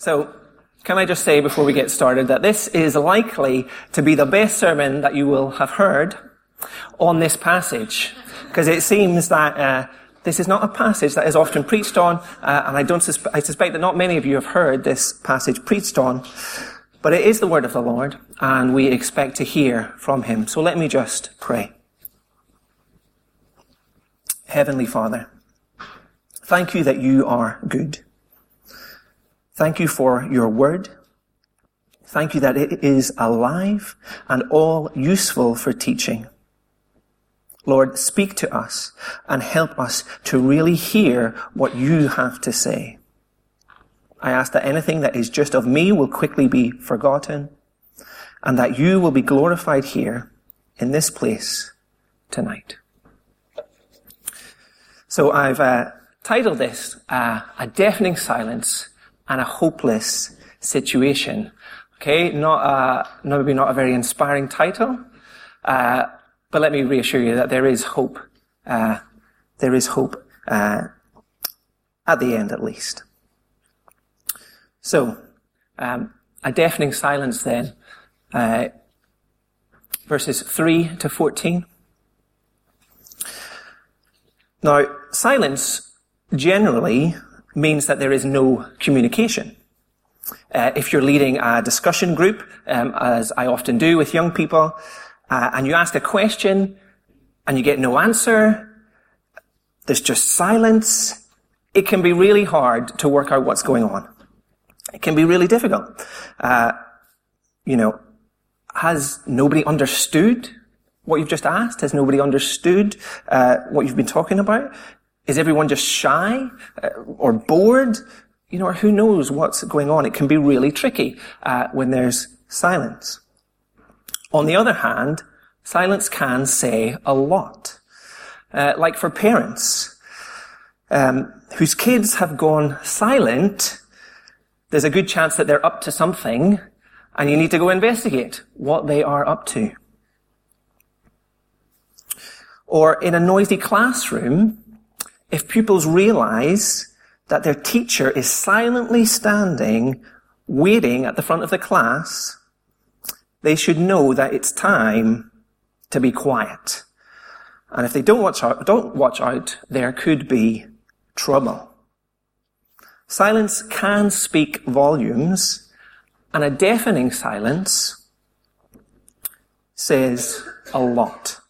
So, can I just say before we get started that this is likely to be the best sermon that you will have heard on this passage. Because it seems that uh, this is not a passage that is often preached on, uh, and I don't suspe- I suspect that not many of you have heard this passage preached on. But it is the word of the Lord, and we expect to hear from him. So let me just pray. Heavenly Father, thank you that you are good. Thank you for your word. Thank you that it is alive and all useful for teaching. Lord, speak to us and help us to really hear what you have to say. I ask that anything that is just of me will quickly be forgotten and that you will be glorified here in this place tonight. So I've uh, titled this uh, A Deafening Silence and a Hopeless Situation. Okay, not a, maybe not a very inspiring title, uh, but let me reassure you that there is hope. Uh, there is hope uh, at the end, at least. So, um, a deafening silence then, uh, verses 3 to 14. Now, silence generally means that there is no communication. Uh, if you're leading a discussion group, um, as I often do with young people, uh, and you ask a question and you get no answer, there's just silence, it can be really hard to work out what's going on. It can be really difficult. Uh, you know, has nobody understood what you've just asked? Has nobody understood uh, what you've been talking about? Is everyone just shy uh, or bored? You know, or who knows what's going on? It can be really tricky uh, when there's silence. On the other hand, silence can say a lot. Uh, like for parents um, whose kids have gone silent, there's a good chance that they're up to something, and you need to go investigate what they are up to. Or in a noisy classroom, if pupils realize that their teacher is silently standing, waiting at the front of the class, they should know that it's time to be quiet. And if they don't watch out, don't watch out, there could be trouble. Silence can speak volumes, and a deafening silence says a lot.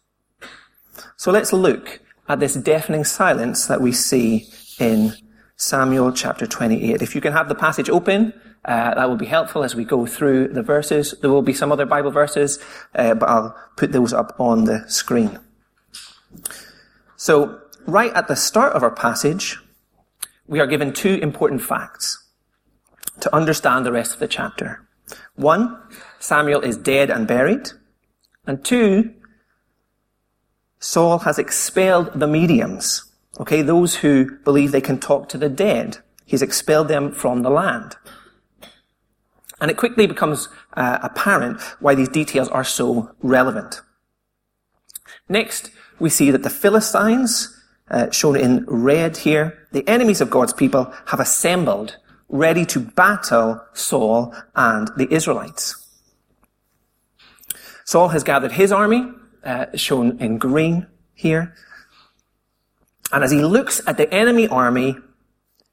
So let's look at this deafening silence that we see in Samuel chapter 28. If you can have the passage open, uh, that will be helpful as we go through the verses. There will be some other Bible verses, uh, but I'll put those up on the screen. So, right at the start of our passage, we are given two important facts to understand the rest of the chapter. One, Samuel is dead and buried. And two, Saul has expelled the mediums. Okay, those who believe they can talk to the dead. He's expelled them from the land. And it quickly becomes uh, apparent why these details are so relevant. Next, we see that the Philistines, uh, shown in red here, the enemies of God's people, have assembled, ready to battle Saul and the Israelites. Saul has gathered his army, uh, shown in green here. And as he looks at the enemy army,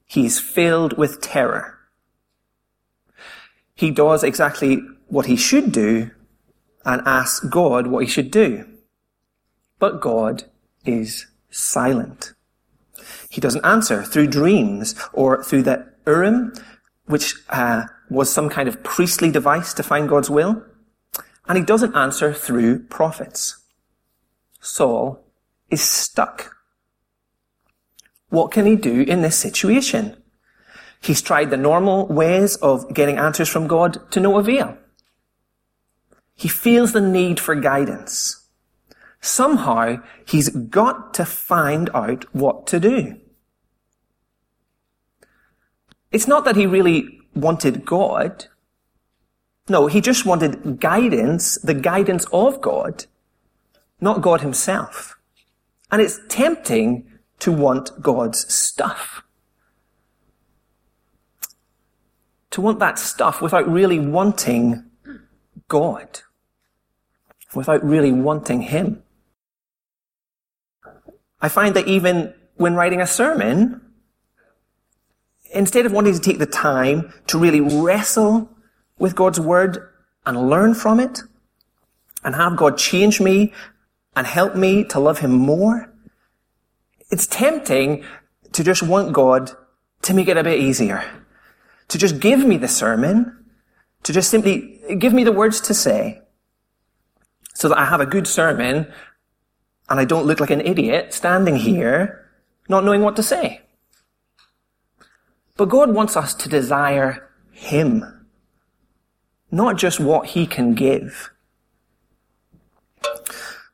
he's filled with terror. He does exactly what he should do and asks God what he should do. But God is silent. He doesn't answer through dreams or through the Urim, which uh, was some kind of priestly device to find God's will. And he doesn't answer through prophets. Saul is stuck. What can he do in this situation? He's tried the normal ways of getting answers from God to no avail. He feels the need for guidance. Somehow, he's got to find out what to do. It's not that he really wanted God. No, he just wanted guidance, the guidance of God, not God himself. And it's tempting to want God's stuff. to want that stuff without really wanting God, without really wanting Him. I find that even when writing a sermon, instead of wanting to take the time to really wrestle with God's Word and learn from it, and have God change me and help me to love Him more, it's tempting to just want God to make it a bit easier. To just give me the sermon, to just simply give me the words to say, so that I have a good sermon and I don't look like an idiot standing here not knowing what to say. But God wants us to desire Him, not just what He can give.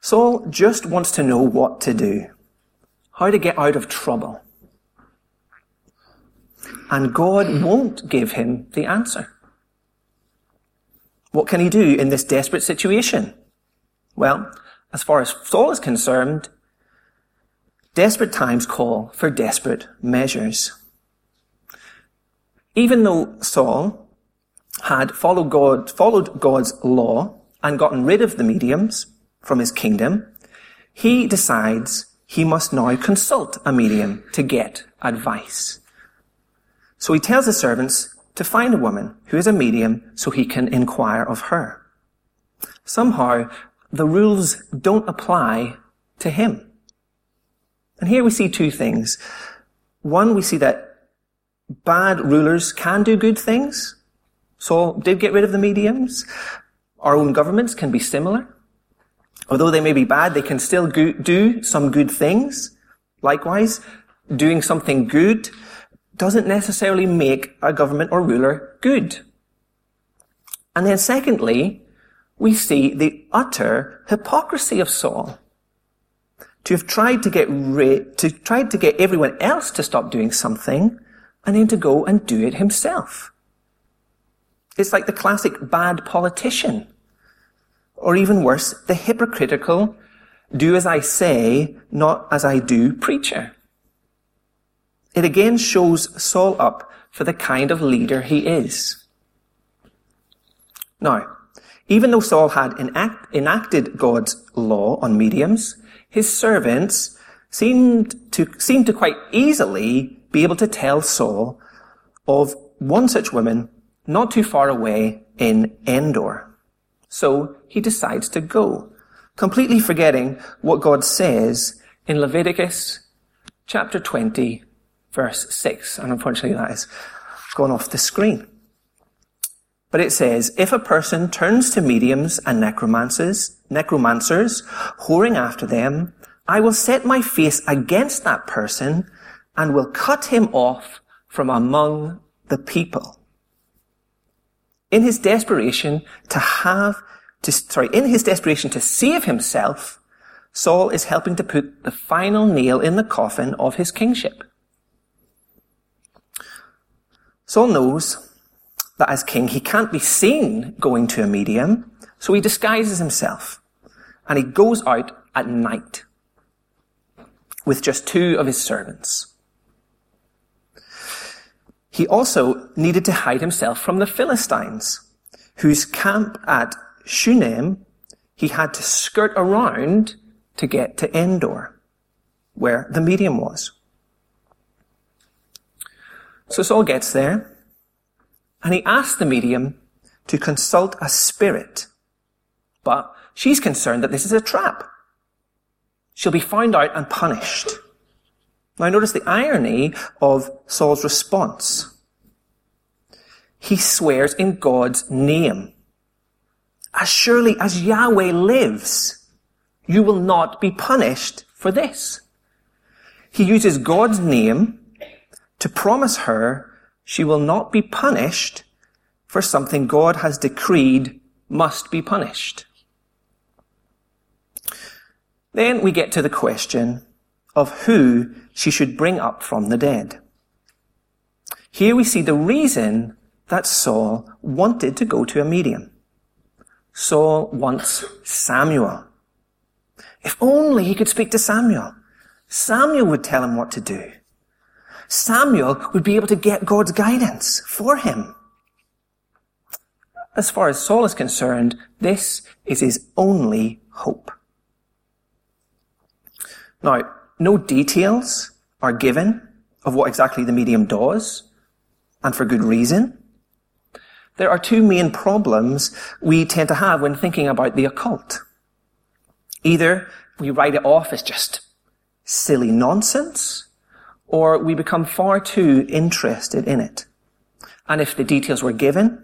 Saul just wants to know what to do, how to get out of trouble. And God won't give him the answer. What can he do in this desperate situation? Well, as far as Saul is concerned, desperate times call for desperate measures. Even though Saul had followed, God, followed God's law and gotten rid of the mediums from his kingdom, he decides he must now consult a medium to get advice. So he tells his servants to find a woman who is a medium so he can inquire of her. Somehow, the rules don't apply to him. And here we see two things. One, we see that bad rulers can do good things. Saul did get rid of the mediums. Our own governments can be similar. Although they may be bad, they can still do some good things. Likewise, doing something good doesn't necessarily make a government or ruler good. And then secondly, we see the utter hypocrisy of Saul. To have tried to get to tried to get everyone else to stop doing something and then to go and do it himself. It's like the classic bad politician. Or even worse, the hypocritical, do as I say, not as I do preacher. It again shows Saul up for the kind of leader he is. Now, even though Saul had enact, enacted God's law on mediums, his servants seemed to, seemed to quite easily be able to tell Saul of one such woman not too far away in Endor. So he decides to go, completely forgetting what God says in Leviticus chapter 20 verse 6. And unfortunately that has gone off the screen. But it says, if a person turns to mediums and necromancers, necromancers, whoring after them, I will set my face against that person and will cut him off from among the people. In his desperation to have, to, sorry, in his desperation to save himself, Saul is helping to put the final nail in the coffin of his kingship. Saul knows that as king, he can't be seen going to a medium, so he disguises himself. And he goes out at night with just two of his servants. He also needed to hide himself from the Philistines, whose camp at Shunem he had to skirt around to get to Endor, where the medium was. So Saul gets there, and he asks the medium to consult a spirit. But she's concerned that this is a trap. She'll be found out and punished. Now notice the irony of Saul's response. He swears in God's name. As surely as Yahweh lives, you will not be punished for this. He uses God's name to promise her she will not be punished for something God has decreed must be punished. Then we get to the question of who she should bring up from the dead. Here we see the reason that Saul wanted to go to a medium. Saul wants Samuel. If only he could speak to Samuel. Samuel would tell him what to do. Samuel would be able to get God's guidance for him. as far as Saul is concerned, this is his only hope. Now, no details are given of what exactly the medium does, and for good reason. There are two main problems we tend to have when thinking about the occult. Either we write it off as just silly nonsense, or we become far too interested in it. And if the details were given,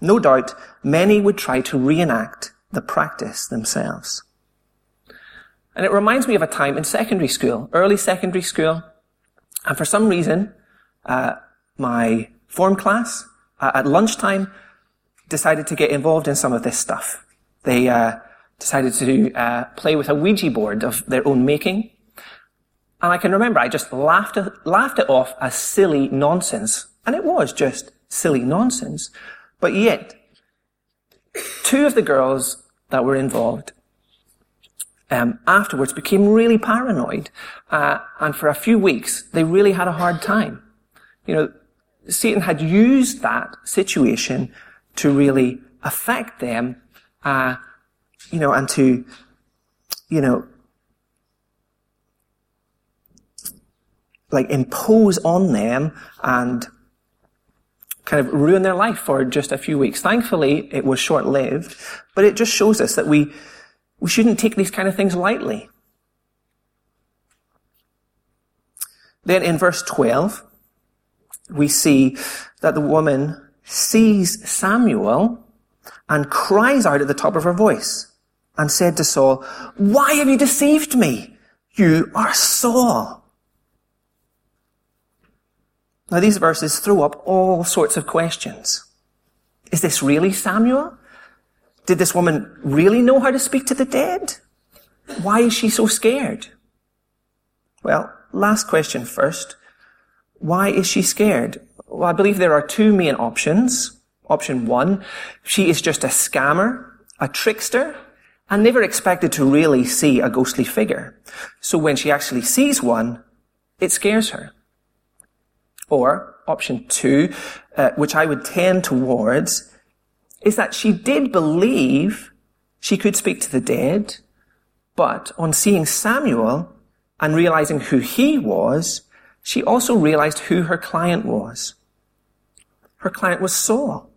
no doubt many would try to reenact the practice themselves. And it reminds me of a time in secondary school, early secondary school, and for some reason, uh, my form class uh, at lunchtime decided to get involved in some of this stuff. They uh, decided to uh, play with a Ouija board of their own making. And I can remember I just laughed, laughed it off as silly nonsense. And it was just silly nonsense. But yet, two of the girls that were involved um, afterwards became really paranoid. Uh, and for a few weeks, they really had a hard time. You know, Satan had used that situation to really affect them, uh, you know, and to, you know, like impose on them and kind of ruin their life for just a few weeks. Thankfully, it was short lived, but it just shows us that we, we shouldn't take these kind of things lightly. Then in verse 12, we see that the woman sees Samuel and cries out at the top of her voice and said to Saul, Why have you deceived me? You are Saul. Now these verses throw up all sorts of questions. Is this really Samuel? Did this woman really know how to speak to the dead? Why is she so scared? Well, last question first. Why is she scared? Well, I believe there are two main options. Option one, she is just a scammer, a trickster, and never expected to really see a ghostly figure. So when she actually sees one, it scares her. Or option two, uh, which I would tend towards, is that she did believe she could speak to the dead, but on seeing Samuel and realizing who he was, she also realized who her client was. Her client was Saul.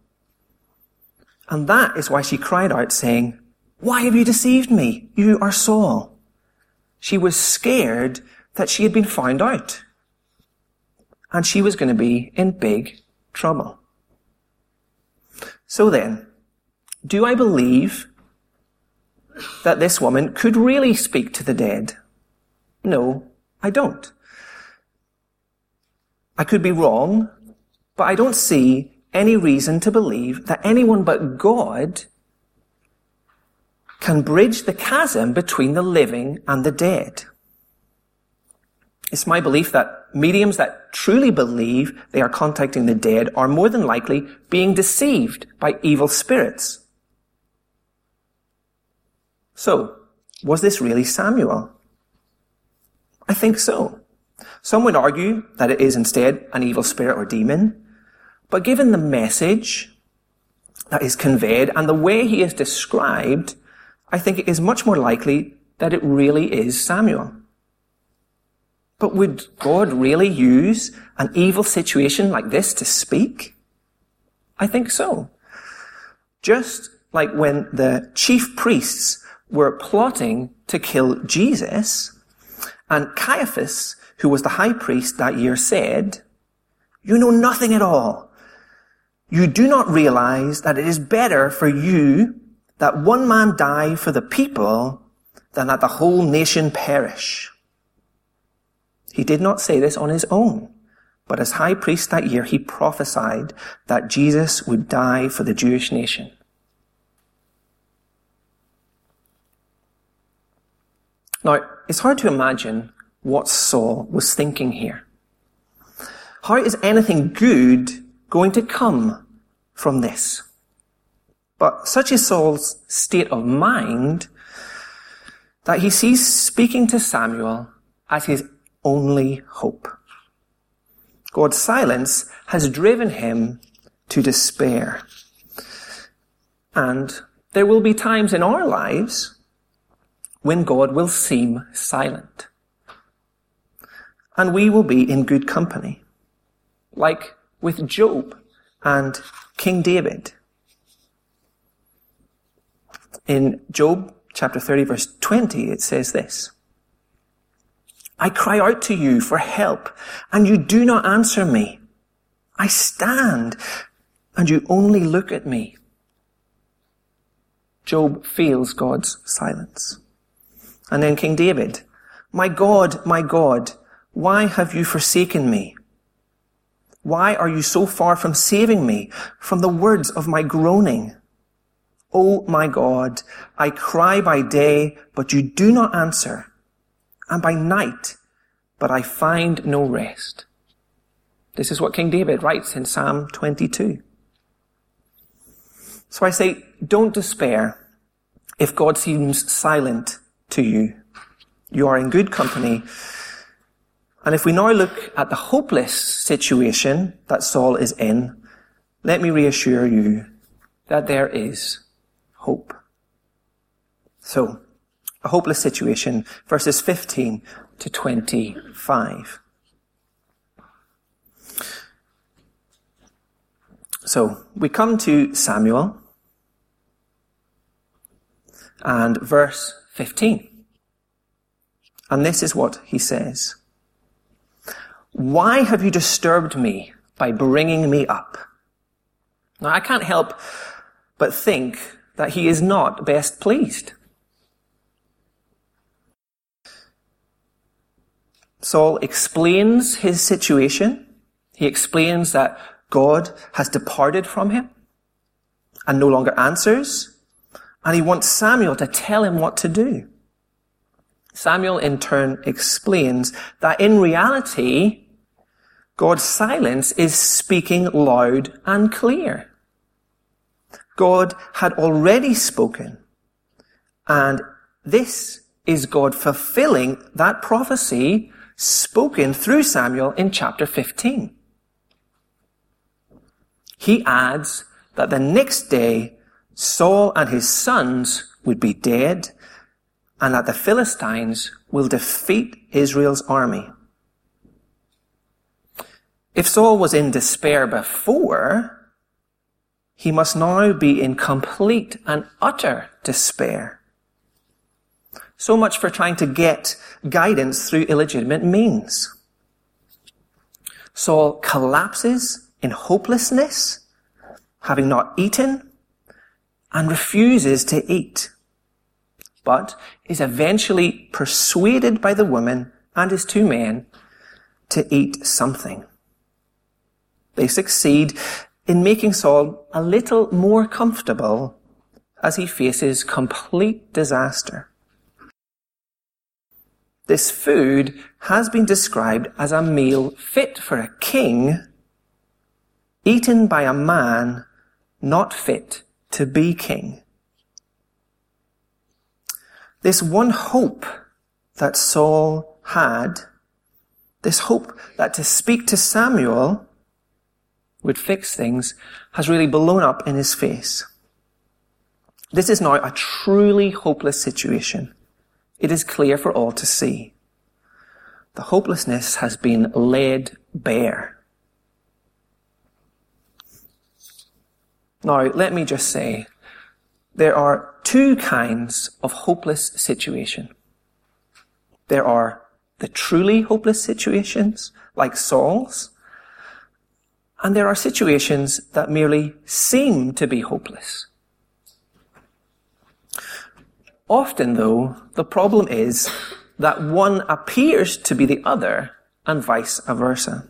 And that is why she cried out saying, Why have you deceived me? You are Saul. She was scared that she had been found out and she was going to be in big trouble. So then, do I believe that this woman could really speak to the dead? No, I don't. I could be wrong, but I don't see any reason to believe that anyone but God can bridge the chasm between the living and the dead. It's my belief that mediums that truly believe they are contacting the dead are more than likely being deceived by evil spirits. So, was this really Samuel? I think so. Some would argue that it is instead an evil spirit or demon, but given the message that is conveyed and the way he is described, I think it is much more likely that it really is Samuel. But would God really use an evil situation like this to speak? I think so. Just like when the chief priests were plotting to kill Jesus, and Caiaphas, who was the high priest that year, said, You know nothing at all. You do not realize that it is better for you that one man die for the people than that the whole nation perish. He did not say this on his own, but as high priest that year, he prophesied that Jesus would die for the Jewish nation. Now, it's hard to imagine what Saul was thinking here. How is anything good going to come from this? But such is Saul's state of mind that he sees speaking to Samuel as his only hope. God's silence has driven him to despair. And there will be times in our lives when God will seem silent. And we will be in good company, like with Job and King David. In Job chapter 30 verse 20, it says this. I cry out to you for help and you do not answer me. I stand and you only look at me. Job feels God's silence. And then King David, my God, my God, why have you forsaken me? Why are you so far from saving me from the words of my groaning? Oh my God, I cry by day, but you do not answer, and by night, but I find no rest. This is what King David writes in Psalm 22. So I say, don't despair if God seems silent to you. You are in good company. And if we now look at the hopeless situation that Saul is in, let me reassure you that there is hope. So, a hopeless situation, verses 15 to 25. So, we come to Samuel and verse 15. And this is what he says. Why have you disturbed me by bringing me up? Now, I can't help but think that he is not best pleased. Saul explains his situation. He explains that God has departed from him and no longer answers. And he wants Samuel to tell him what to do. Samuel in turn explains that in reality, God's silence is speaking loud and clear. God had already spoken. And this is God fulfilling that prophecy spoken through Samuel in chapter 15. He adds that the next day Saul and his sons would be dead and that the Philistines will defeat Israel's army. If Saul was in despair before, he must now be in complete and utter despair. So much for trying to get guidance through illegitimate means. Saul collapses in hopelessness, having not eaten, and refuses to eat, but is eventually persuaded by the woman and his two men to eat something. They succeed in making Saul a little more comfortable as he faces complete disaster. This food has been described as a meal fit for a king, eaten by a man not fit to be king. This one hope that Saul had, this hope that to speak to Samuel would fix things has really blown up in his face. This is now a truly hopeless situation. It is clear for all to see. The hopelessness has been laid bare. Now, let me just say, there are two kinds of hopeless situation. There are the truly hopeless situations, like Saul's, and there are situations that merely seem to be hopeless. Often, though, the problem is that one appears to be the other and vice versa.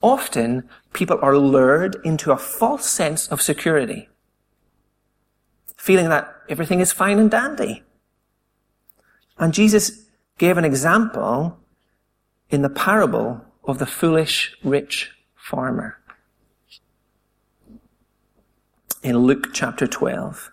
Often, people are lured into a false sense of security, feeling that everything is fine and dandy. And Jesus gave an example in the parable of the foolish rich farmer. In Luke chapter 12.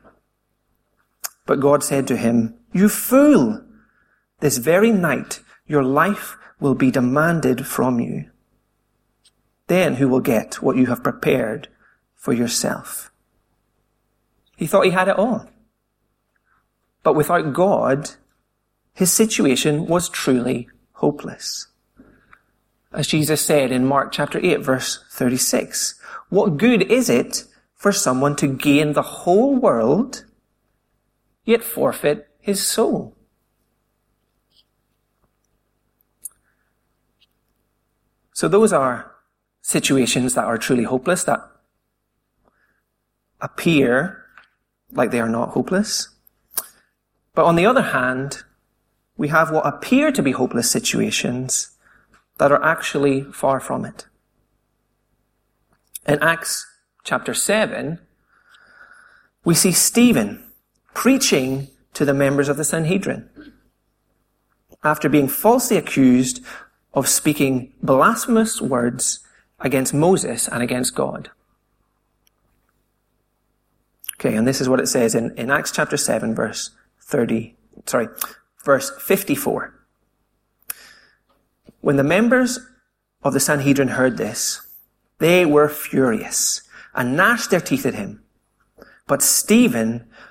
But God said to him, You fool! This very night your life will be demanded from you. Then who will get what you have prepared for yourself? He thought he had it all. But without God, his situation was truly hopeless. As Jesus said in Mark chapter 8 verse 36, what good is it for someone to gain the whole world, yet forfeit his soul? So those are situations that are truly hopeless, that appear like they are not hopeless. But on the other hand, we have what appear to be hopeless situations that are actually far from it. In Acts chapter 7, we see Stephen preaching to the members of the Sanhedrin after being falsely accused of speaking blasphemous words against Moses and against God. Okay, and this is what it says in, in Acts chapter 7, verse 30, sorry, verse 54. When the members of the Sanhedrin heard this, they were furious and gnashed their teeth at him. But Stephen,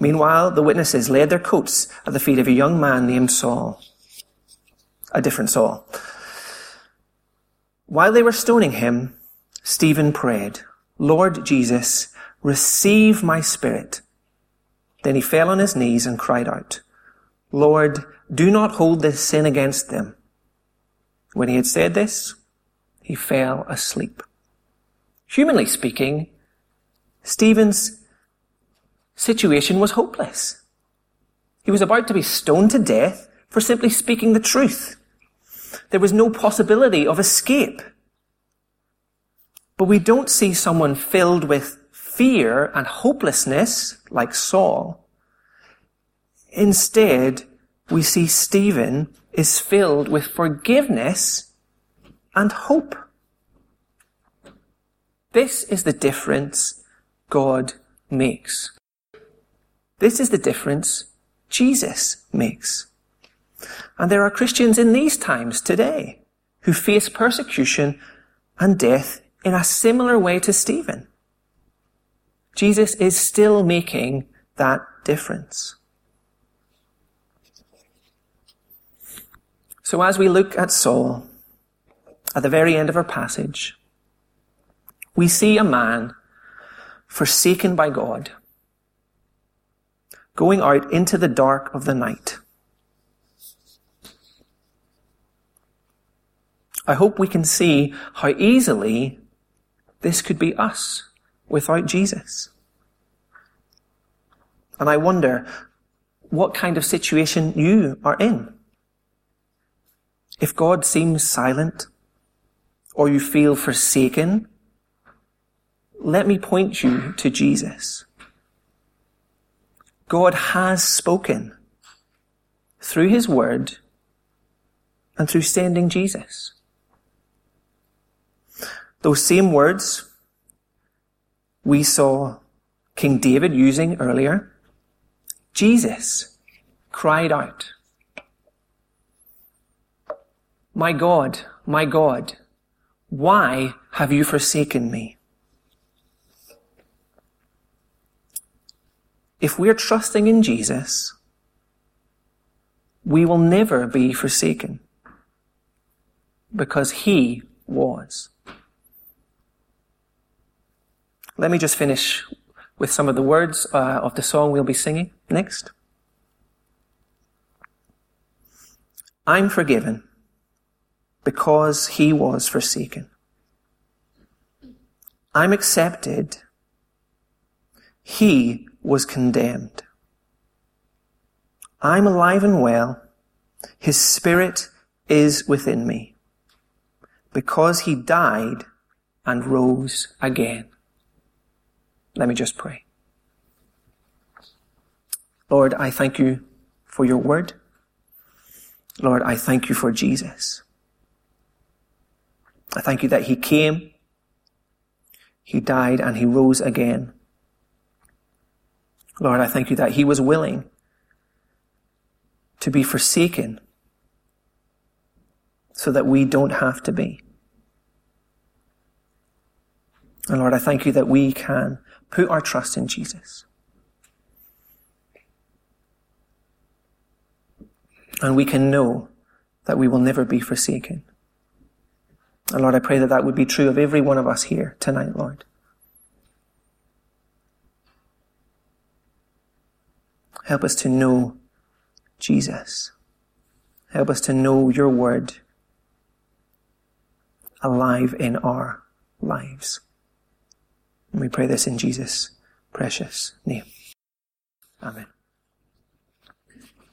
Meanwhile, the witnesses laid their coats at the feet of a young man named Saul. A different Saul. While they were stoning him, Stephen prayed, Lord Jesus, receive my spirit. Then he fell on his knees and cried out, Lord, do not hold this sin against them. When he had said this, he fell asleep. Humanly speaking, Stephen's situation was hopeless. He was about to be stoned to death for simply speaking the truth. There was no possibility of escape. But we don't see someone filled with fear and hopelessness like Saul. Instead, we see Stephen is filled with forgiveness and hope. This is the difference God makes. This is the difference Jesus makes. And there are Christians in these times today who face persecution and death in a similar way to Stephen. Jesus is still making that difference. So as we look at Saul, at the very end of our passage, we see a man forsaken by God, going out into the dark of the night. I hope we can see how easily this could be us without Jesus. And I wonder what kind of situation you are in. If God seems silent or you feel forsaken, let me point you to Jesus. God has spoken through his word and through sending Jesus. Those same words we saw King David using earlier, Jesus cried out, My God, my God, why have you forsaken me? If we're trusting in Jesus, we will never be forsaken because he was. Let me just finish with some of the words uh, of the song we'll be singing next. I'm forgiven because he was forsaken. I'm accepted. He was condemned. I'm alive and well. His spirit is within me because he died and rose again. Let me just pray. Lord, I thank you for your word. Lord, I thank you for Jesus. I thank you that he came, he died, and he rose again. Lord, I thank you that he was willing to be forsaken so that we don't have to be. And Lord, I thank you that we can put our trust in Jesus. And we can know that we will never be forsaken. And Lord, I pray that that would be true of every one of us here tonight, Lord. Help us to know Jesus. Help us to know your word alive in our lives. And we pray this in Jesus' precious name. Amen.